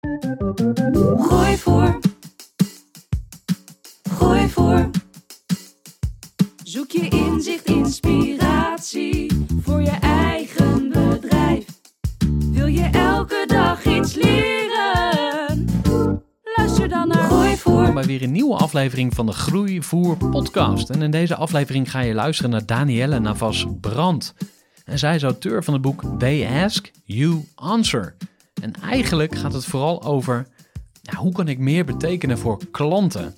Gooi voor. Gooi voor. Zoek je inzicht, inspiratie voor je eigen bedrijf. Wil je elke dag iets leren? Luister dan naar Gooi voor. Bij weer een nieuwe aflevering van de Groeivoer podcast. En in deze aflevering ga je luisteren naar Danielle Navas Brand. En zij is auteur van het boek They Ask, You Answer. En eigenlijk gaat het vooral over hoe kan ik meer betekenen voor klanten.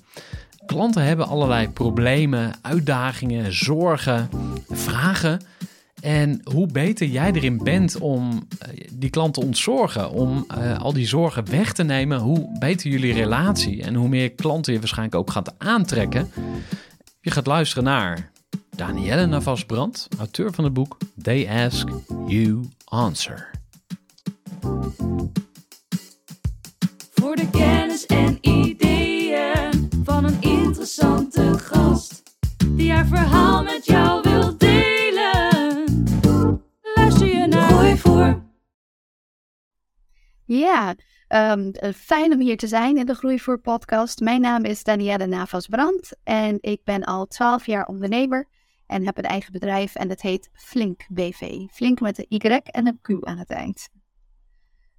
Klanten hebben allerlei problemen, uitdagingen, zorgen, vragen. En hoe beter jij erin bent om eh, die klant te ontzorgen, om uh, al die zorgen weg te nemen, hoe beter jullie relatie en hoe meer klanten je waarschijnlijk ook gaat aantrekken. Je gaat luisteren naar Danielle Navas-Brand, auteur van het boek They Ask, You Answer. Voor de kennis en ideeën van een interessante gast. Die haar verhaal met jou wil delen. Luister je naar Gooi voor. Ja, eh, fijn om hier te zijn in de Groeivoer podcast. Mijn naam is Danielle Navas-Brand en ik ben al 12 jaar ondernemer en heb een eigen bedrijf en dat heet Flink BV. Flink met een Y en een Q aan het eind.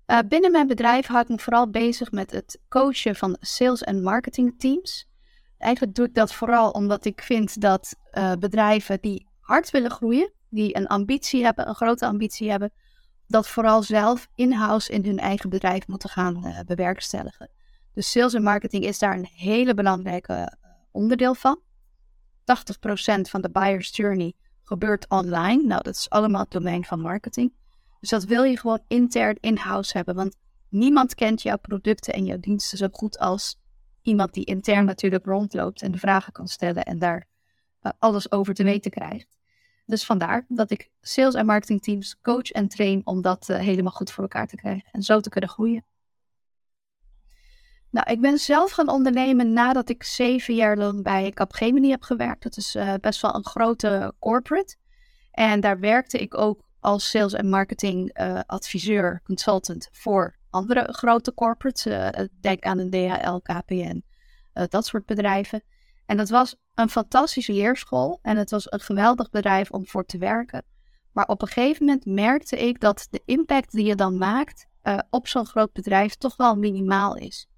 Uh, binnen mijn bedrijf hou ik me vooral bezig met het coachen van sales- en marketing teams. Eigenlijk doe ik dat vooral omdat ik vind dat uh, bedrijven die hard willen groeien, die een ambitie hebben, een grote ambitie hebben, dat vooral zelf in-house in hun eigen bedrijf moeten gaan uh, bewerkstelligen. Dus sales en marketing is daar een hele belangrijke onderdeel van. 80% van de buyer's journey gebeurt online. Nou, dat is allemaal het domein van marketing. Dus dat wil je gewoon intern in-house hebben. Want niemand kent jouw producten en jouw diensten zo goed als iemand die intern natuurlijk rondloopt en de vragen kan stellen en daar uh, alles over te weten krijgt. Dus vandaar dat ik sales- en marketingteams coach en train om dat uh, helemaal goed voor elkaar te krijgen en zo te kunnen groeien. Nou, ik ben zelf gaan ondernemen nadat ik zeven jaar lang bij Capgemini heb gewerkt. Dat is uh, best wel een grote corporate. En daar werkte ik ook als sales- en marketing uh, adviseur, consultant voor andere grote corporates. Uh, denk aan een DHL, KPN, dat soort bedrijven. En dat was een fantastische leerschool en het was een geweldig bedrijf om voor te werken. Maar op een gegeven moment merkte ik dat de impact die je dan maakt op zo'n groot bedrijf toch wel minimaal is.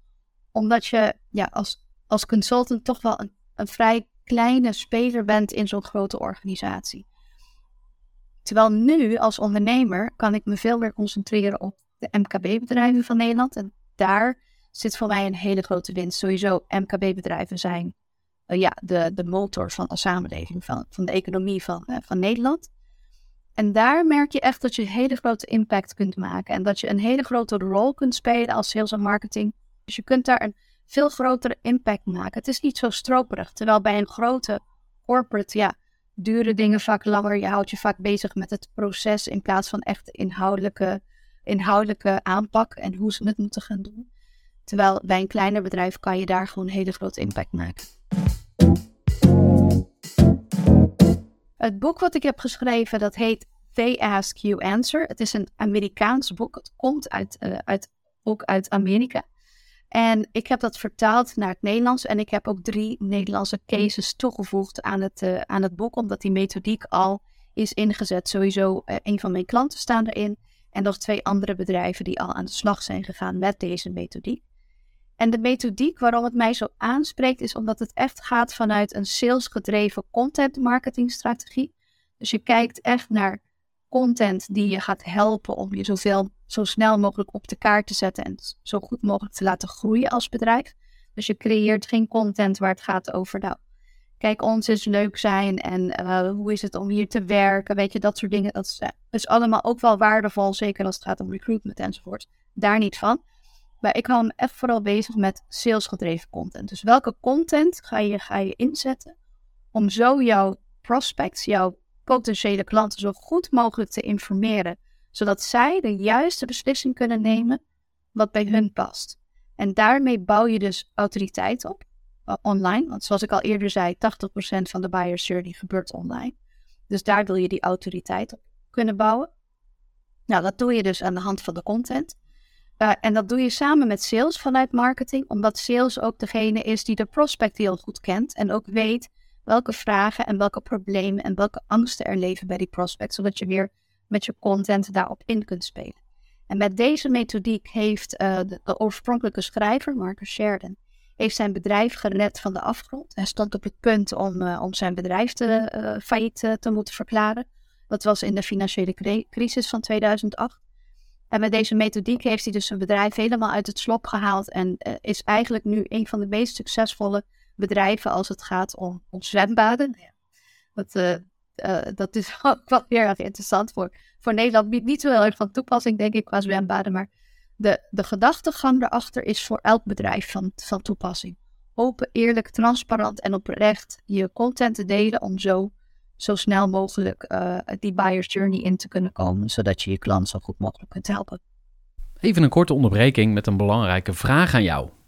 Omdat je ja, als, als consultant toch wel een, een vrij kleine speler bent in zo'n grote organisatie. Terwijl nu als ondernemer kan ik me veel meer concentreren op de MKB-bedrijven van Nederland. En daar zit voor mij een hele grote winst. Sowieso, MKB-bedrijven zijn uh, ja, de, de motor van de samenleving, van, van de economie van, uh, van Nederland. En daar merk je echt dat je een hele grote impact kunt maken. En dat je een hele grote rol kunt spelen als sales en marketing. Dus je kunt daar een veel grotere impact maken. Het is niet zo stroperig. Terwijl bij een grote corporate, ja, duren dingen vaak langer. Je houdt je vaak bezig met het proces in plaats van echt inhoudelijke, inhoudelijke aanpak en hoe ze het moeten gaan doen. Terwijl bij een kleiner bedrijf kan je daar gewoon een hele grote impact maken. Het boek wat ik heb geschreven, dat heet They Ask You Answer. Het is een Amerikaans boek. Het komt uit, uh, uit, ook uit Amerika. En ik heb dat vertaald naar het Nederlands. En ik heb ook drie Nederlandse cases toegevoegd aan het, uh, aan het boek. Omdat die methodiek al is ingezet. Sowieso uh, een van mijn klanten staan erin. En nog twee andere bedrijven die al aan de slag zijn gegaan met deze methodiek. En de methodiek waarom het mij zo aanspreekt, is omdat het echt gaat vanuit een salesgedreven content marketing strategie. Dus je kijkt echt naar content die je gaat helpen om je zoveel, zo snel mogelijk op de kaart te zetten en zo goed mogelijk te laten groeien als bedrijf. Dus je creëert geen content waar het gaat over, nou, kijk, ons is leuk zijn en uh, hoe is het om hier te werken, weet je, dat soort dingen. Dat is, uh, is allemaal ook wel waardevol, zeker als het gaat om recruitment enzovoort. Daar niet van. Maar ik hou me echt vooral bezig met salesgedreven content. Dus welke content ga je, ga je inzetten om zo jouw prospects, jouw potentiële klanten zo goed mogelijk te informeren, zodat zij de juiste beslissing kunnen nemen wat bij hun past. En daarmee bouw je dus autoriteit op uh, online. Want zoals ik al eerder zei, 80% van de buyer's journey gebeurt online. Dus daar wil je die autoriteit op kunnen bouwen. Nou, dat doe je dus aan de hand van de content. Uh, en dat doe je samen met sales vanuit marketing, omdat sales ook degene is die de prospect heel goed kent en ook weet welke vragen en welke problemen en welke angsten er leven bij die prospect, zodat je weer met je content daarop in kunt spelen. En met deze methodiek heeft uh, de, oorspronkelijke schrijver, Marcus Sheridan, heeft zijn bedrijf gered van de afgrond. Hij stond op het punt om, uh, om zijn bedrijf te, uh, failliet te moeten verklaren. Dat was in de financiële crisis van 2008. En met deze methodiek heeft hij dus zijn bedrijf helemaal uit het slop gehaald en is eigenlijk nu een van de meest succesvolle bedrijven als het gaat om, om zwembaden. Ja. Dat, uh, uh, dat is ook wel heel erg interessant voor, voor Nederland. Niet, niet zo heel erg van toepassing, denk ik, qua zwembaden. Maar de, de gedachtegang erachter is voor elk bedrijf van, van toepassing. Open, eerlijk, transparant en oprecht je content te delen om zo, zo snel mogelijk uh, die buyer's journey in te kunnen komen. Zodat je je klant zo goed mogelijk kunt helpen. Even een korte onderbreking met een belangrijke vraag aan jou.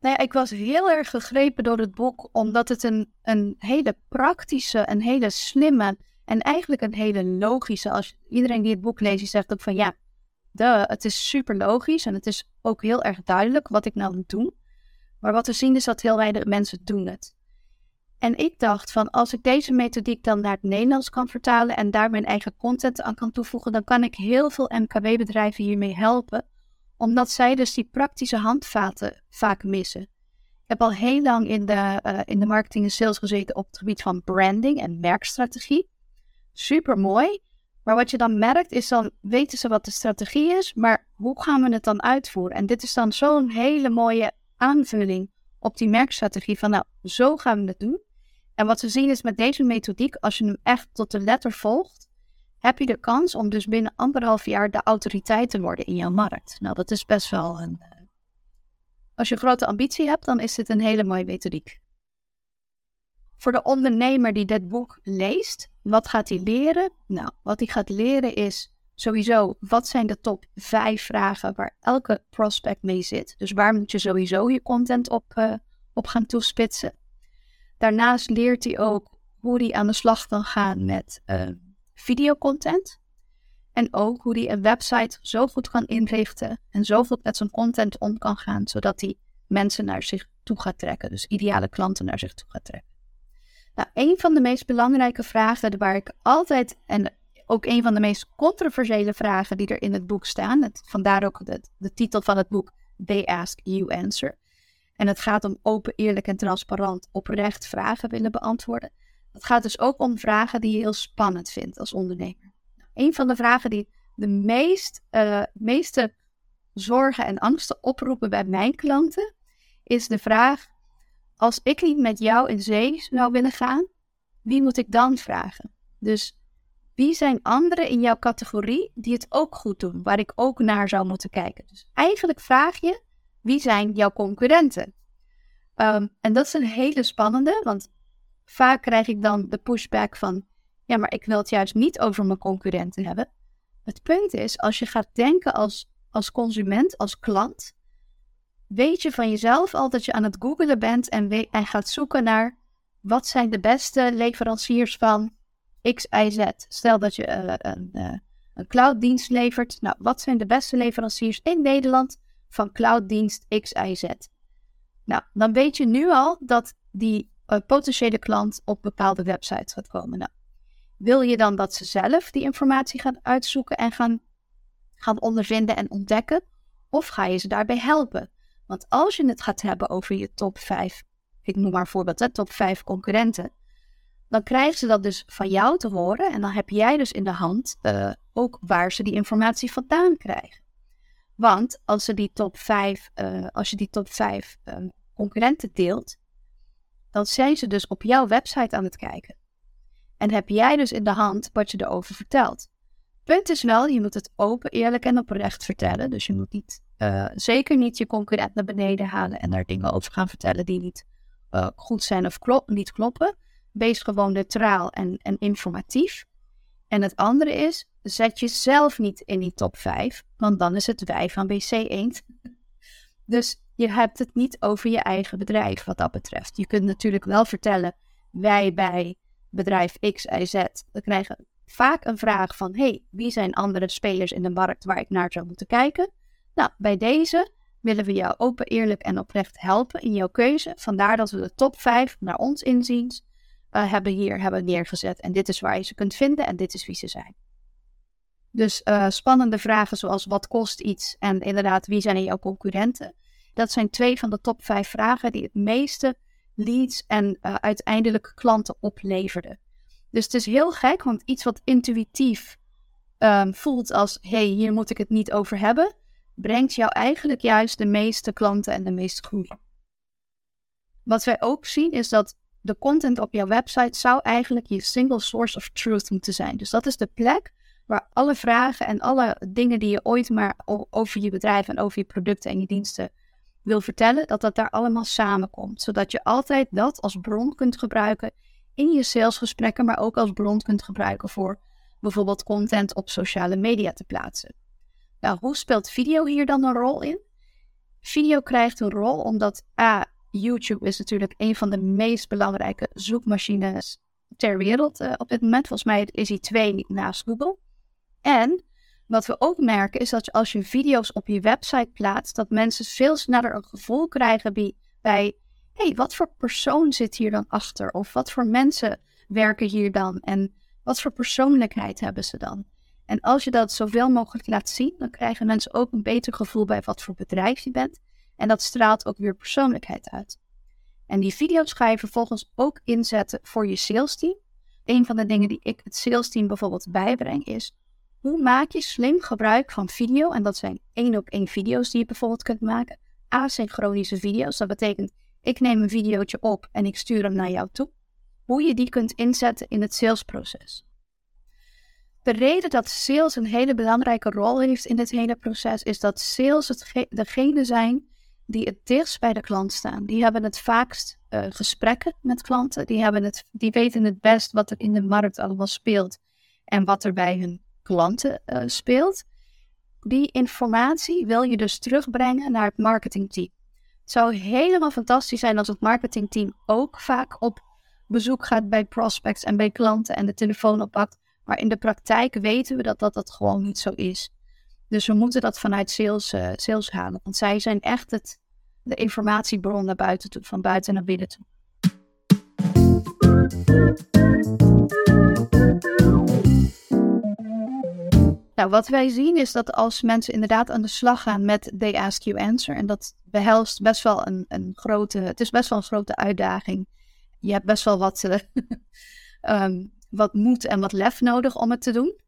Nou ja, ik was heel erg gegrepen door het boek, omdat het een, een hele praktische, een hele slimme en eigenlijk een hele logische. Als iedereen die het boek leest, die zegt ook van ja, de, het is super logisch en het is ook heel erg duidelijk wat ik nou moet doen. Maar wat we zien is dat heel weinig mensen doen het. En ik dacht van als ik deze methodiek dan naar het Nederlands kan vertalen en daar mijn eigen content aan kan toevoegen, dan kan ik heel veel MKB-bedrijven hiermee helpen, omdat zij dus die praktische handvaten vaak missen. Ik heb al heel lang in de, uh, in de marketing en sales gezeten op het gebied van branding en merkstrategie. Super mooi. Maar wat je dan merkt is dan weten ze wat de strategie is, maar hoe gaan we het dan uitvoeren? En dit is dan zo'n hele mooie aanvulling op die merkstrategie van nou, zo gaan we het doen. En wat we zien is met deze methodiek, als je hem echt tot de letter volgt, heb je de kans om dus binnen anderhalf jaar de autoriteit te worden in jouw markt. Nou, dat is best wel een. Uh... Als je grote ambitie hebt, dan is dit een hele mooie methodiek. Voor de ondernemer die dit boek leest, wat gaat hij leren? Nou, wat hij gaat leren is sowieso, wat zijn de top vijf vragen waar elke prospect mee zit? Dus waar moet je sowieso je content op, uh, op gaan toespitsen? Daarnaast leert hij ook hoe hij aan de slag kan gaan met uh, videocontent. En ook hoe hij een website zo goed kan inrichten en zoveel met zijn content om kan gaan, zodat hij mensen naar zich toe gaat trekken. Dus ideale klanten naar zich toe gaat trekken. Nou, een van de meest belangrijke vragen waar ik altijd, en ook een van de meest controversiële vragen die er in het boek staan, het, vandaar ook de, de titel van het boek, They Ask You Answer. En het gaat om open, eerlijk en transparant oprecht vragen willen beantwoorden. Het gaat dus ook om vragen die je heel spannend vindt als ondernemer. Een van de vragen die de meest, uh, meeste zorgen en angsten oproepen bij mijn klanten, is de vraag: als ik niet met jou in zee zou willen gaan, wie moet ik dan vragen? Dus wie zijn anderen in jouw categorie die het ook goed doen, waar ik ook naar zou moeten kijken? Dus eigenlijk vraag je: wie zijn jouw concurrenten? Ehm, en dat is een hele spannende, want vaak krijg ik dan de pushback van: ja, maar ik wil het juist niet over mijn concurrenten hebben. Het punt is, als je gaat denken als, als consument, als klant, weet je van jezelf al dat je aan het googelen bent en, en gaat zoeken naar wat zijn de beste leveranciers van X, Y, Z. Stel dat je uh, een, uh, een clouddienst levert. Nou, wat zijn de beste leveranciers in Nederland van clouddienst X, Y, Z? Nou, dan weet je nu al dat die potentiële klant op bepaalde websites gaat komen. Nou, wil je dan dat ze zelf die informatie gaan uitzoeken en gaan, gaan ondervinden en ontdekken? Of ga je ze daarbij helpen? Want als je het gaat hebben over je top 5, ik noem maar een voorbeeld, hè, top 5 concurrenten, dan krijgen ze dat dus van jou te horen en dan heb jij dus in de hand uh, ook waar ze die informatie vandaan krijgen. Want als, ze die top 5, uh, eh, als je die top 5 uh, ehm, concurrenten deelt, dan zijn ze dus op jouw website aan het kijken. En heb jij dus in de hand wat je erover vertelt. Punt is wel, je moet het open, eerlijk en oprecht vertellen. Dus je moet niet, uh, zeker niet je concurrent naar beneden halen en daar dingen over gaan vertellen die niet uh, goed zijn of niet kloppen. Wees gewoon neutraal en, en informatief. En het andere is, zet jezelf niet in die top 5, want dan is het wij van BC Eend. Dus je hebt het niet over je eigen bedrijf wat dat betreft. Je kunt natuurlijk wel vertellen, wij bij bedrijf X, Y, Z. We krijgen vaak een vraag van, hey, wie zijn andere spelers in de markt waar ik naar zou moeten kijken? Nou, bij deze willen we jou open, eerlijk en oprecht helpen in jouw keuze. Vandaar dat we de top 5 naar ons inziens uh, hebben hier hebben neergezet. En dit is waar je ze kunt vinden en dit is wie ze zijn. Dus uh, spannende vragen zoals wat kost iets en inderdaad wie zijn jouw concurrenten. Dat zijn twee van de top 5 vragen die het meeste leads en uh, uiteindelijk klanten opleverden. Dus het is heel gek, want iets wat intuïtief um, voelt als: hé, hey, hier moet ik het niet over hebben, brengt jou eigenlijk juist de meeste klanten en de meeste groei. Wat wij ook zien is dat de content op jouw website zou eigenlijk je single source of truth moeten zijn. Dus dat is de plek waar alle vragen en alle dingen die je ooit maar over je bedrijf en over je producten en je diensten wil vertellen, dat dat daar allemaal samenkomt. Zodat je altijd dat als bron kunt gebruiken in je salesgesprekken, maar ook als bron kunt gebruiken voor bijvoorbeeld content op sociale media te plaatsen. Nou, hoe speelt video hier dan een rol in? Video krijgt een rol omdat A, YouTube is natuurlijk een van de meest belangrijke zoekmachines ter wereld uh, op dit moment. Volgens mij is hij twee naast Google. En wat we ook merken is dat als je video's op je website plaatst, dat mensen veel sneller een gevoel krijgen bij, bij hey, wat voor persoon zit hier dan achter? Of wat voor mensen werken hier dan? En wat voor persoonlijkheid hebben ze dan? En als je dat zoveel mogelijk laat zien, dan krijgen mensen ook een beter gevoel bij wat voor bedrijf je bent. En dat straalt ook weer persoonlijkheid uit. En die video's ga je vervolgens ook inzetten voor je sales team. Een van de dingen die ik het sales team bijvoorbeeld bijbreng is hoe maak je slim gebruik van video? En dat zijn één op één video's die je bijvoorbeeld kunt maken. Asynchronische video's. Dat betekent, ik neem een videootje op en ik stuur hem naar jou toe. Hoe je die kunt inzetten in het salesproces. De reden dat sales een hele belangrijke rol heeft in dit hele proces is dat sales het degene zijn die het dichtst bij de klant staan. Die hebben het vaakst uh, gesprekken met klanten. Die, hebben het, die weten het best wat er in de markt allemaal speelt en wat er bij hun klanten uh, speelt. Die informatie wil je dus terugbrengen naar het marketingteam. Het zou helemaal fantastisch zijn als het marketingteam ook vaak op bezoek gaat bij prospects en bij klanten en de telefoon oppakt. Maar in de praktijk weten we dat dat, dat gewoon niet zo is. Dus we moeten dat vanuit sales, uh, sales halen. Want zij zijn echt het, de informatiebron naar buiten toe, van buiten naar binnen toe. Nou, wat wij zien is dat als mensen inderdaad aan de slag gaan met They Ask You Answer, en dat behelst best wel een, een grote, het is best wel een grote uitdaging. Je hebt best wel wat, uh, um, wat moed en wat lef nodig om het te doen.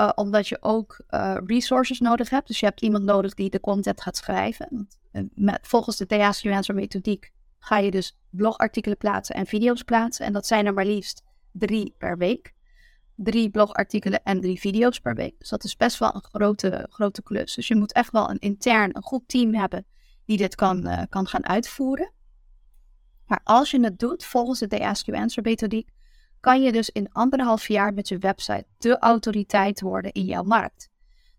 Uh, omdat je ook uh, resources nodig hebt. Dus je hebt iemand nodig die de content gaat schrijven. Volgens de THQ Answer methodiek ga je dus blogartikelen plaatsen en video's plaatsen. En dat zijn er maar liefst drie per week. Drie blogartikelen en drie video's per week. Dus dat is best wel een grote, grote klus. Dus je moet echt wel een intern, een goed team hebben die dit kan, uh, kan gaan uitvoeren. Maar als je het doet volgens de You Answer methodiek, kan je dus in anderhalf jaar met je website de autoriteit worden in jouw markt.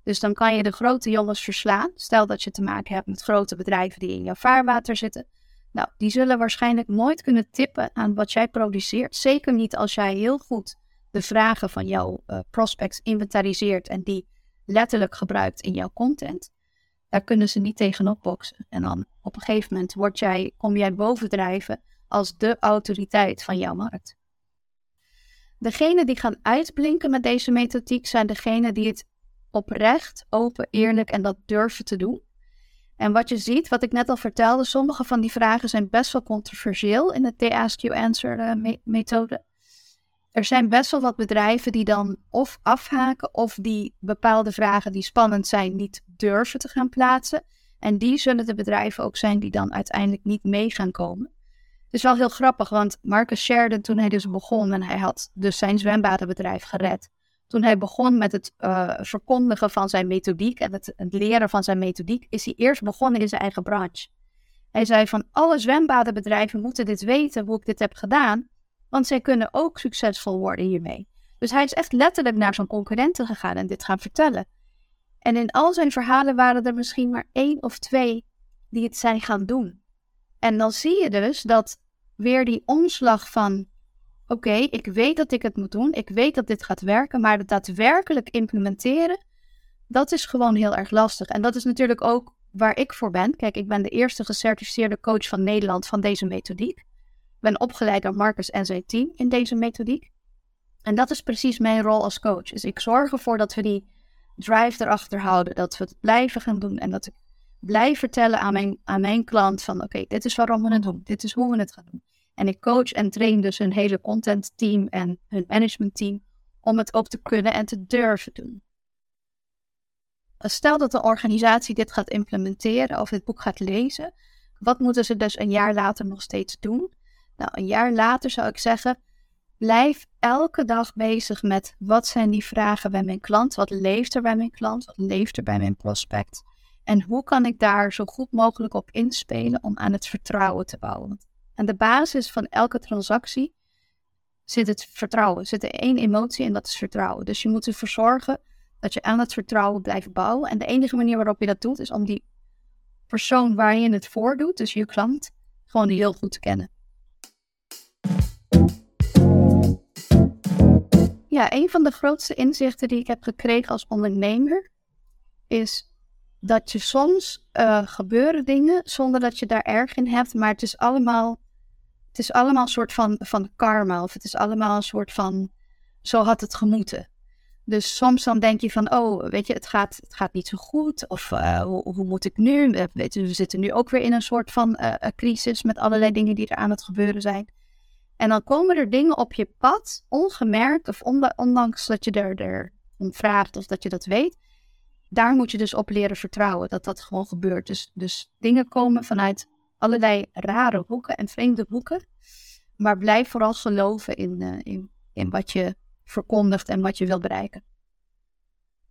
Dus dan kan je de grote jongens verslaan. Stel dat je te maken hebt met grote bedrijven die in jouw vaarwater zitten. Nou, die zullen waarschijnlijk nooit kunnen tippen aan wat jij produceert. Zeker niet als jij heel goed de vragen van jouw uh, prospects inventariseert en die letterlijk gebruikt in jouw content. Daar kunnen ze niet tegenop boksen. En dan op een gegeven moment word jij, kom jij bovendrijven als de autoriteit van jouw markt. Degenen die gaan uitblinken met deze methodiek zijn degenen die het oprecht, open, eerlijk en dat durven te doen. En wat je ziet, wat ik net al vertelde, sommige van die vragen zijn best wel controversieel in de The Ask You Answer uh, methode. Er zijn best wel wat bedrijven die dan of afhaken of die bepaalde vragen die spannend zijn niet durven te gaan plaatsen. En die zullen de bedrijven ook zijn die dan uiteindelijk niet mee gaan komen. Het is wel heel grappig, want Marcus Sheridan, toen hij dus begon en hij had dus zijn zwembadenbedrijf gered. Toen hij begon met het uh, verkondigen van zijn methodiek en het, het, leren van zijn methodiek, is hij eerst begonnen in zijn eigen branche. Hij zei van alle zwembadenbedrijven moeten dit weten hoe ik dit heb gedaan, want zij kunnen ook succesvol worden hiermee. Dus hij is echt letterlijk naar zijn concurrenten gegaan en dit gaan vertellen. En in al zijn verhalen waren er misschien maar één of twee die het zijn gaan doen. En dan zie je dus dat weer die omslag van: oké, ik weet dat ik het moet doen, ik weet dat dit gaat werken, maar het daadwerkelijk implementeren, dat is gewoon heel erg lastig. En dat is natuurlijk ook waar ik voor ben. Kijk, ik ben de eerste gecertificeerde coach van Nederland van deze methodiek. Ben opgeleid door Marcus en zijn team in deze methodiek. En dat is precies mijn rol als coach. Dus ik zorg ervoor dat we die drive erachter houden, dat we het blijven gaan doen en dat ik blijf vertellen aan mijn, aan mijn klant van oké, dit is waarom we het doen, dit is hoe we het gaan doen. En ik coach en train dus hun hele content team en hun management team om het ook te kunnen en te durven doen. Stel dat de organisatie dit gaat implementeren of dit boek gaat lezen, wat moeten ze dus een jaar later nog steeds doen? Nou, een jaar later zou ik zeggen, blijf elke dag bezig met wat zijn die vragen bij mijn klant, wat leeft er bij mijn klant, wat leeft er bij mijn prospect. En hoe kan ik daar zo goed mogelijk op inspelen om aan het vertrouwen te bouwen? En de basis van elke transactie zit het vertrouwen. Zit er één emotie en dat is vertrouwen. Dus je moet ervoor zorgen dat je aan het vertrouwen blijft bouwen. En de enige manier waarop je dat doet, is om die persoon waar je het voor doet, dus je klant, gewoon heel goed te kennen. Ja, een van de grootste inzichten die ik heb gekregen als ondernemer is dat je soms uh, gebeuren dingen zonder dat je daar erg in hebt, maar het is allemaal, het is allemaal een soort van, van karma of het is allemaal een soort van, zo had het gemoeten. Dus soms dan denk je van, oh, weet je, het gaat, het gaat niet zo goed. Of uh, hoe, moet ik nu? Eh, weet je, we zitten nu ook weer in een soort van crisis met allerlei dingen die er aan het gebeuren zijn. En dan komen er dingen op je pad, ongemerkt of ondanks dat je er, om vraagt of dat je dat weet daar moet je dus op leren vertrouwen dat dat gewoon gebeurt. Dus, dus dingen komen vanuit allerlei rare hoeken en vreemde hoeken. Maar blijf vooral geloven in, uh, in, in wat je verkondigt en wat je wil bereiken.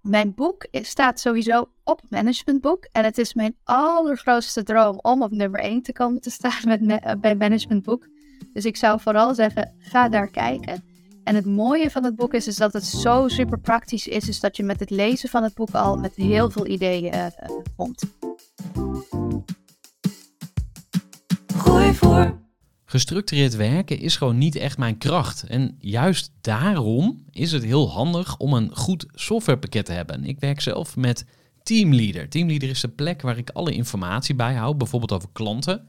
Mijn boek staat sowieso op managementboek. En het is mijn allergrootste droom om op nummer 1 te komen te staan met, bij managementboek. Dus ik zou vooral zeggen, ga daar kijken. En het mooie van het boek is, is dat het zo super praktisch is, is dat je met het lezen van het boek al met heel veel ideeën uh, komt. Gooi voor. Gestructureerd werken is gewoon niet echt mijn kracht. En juist daarom is het heel handig om een goed softwarepakket te hebben. Ik werk zelf met Teamleader. Teamleader is de plek waar ik alle informatie bijhoud, bijvoorbeeld over klanten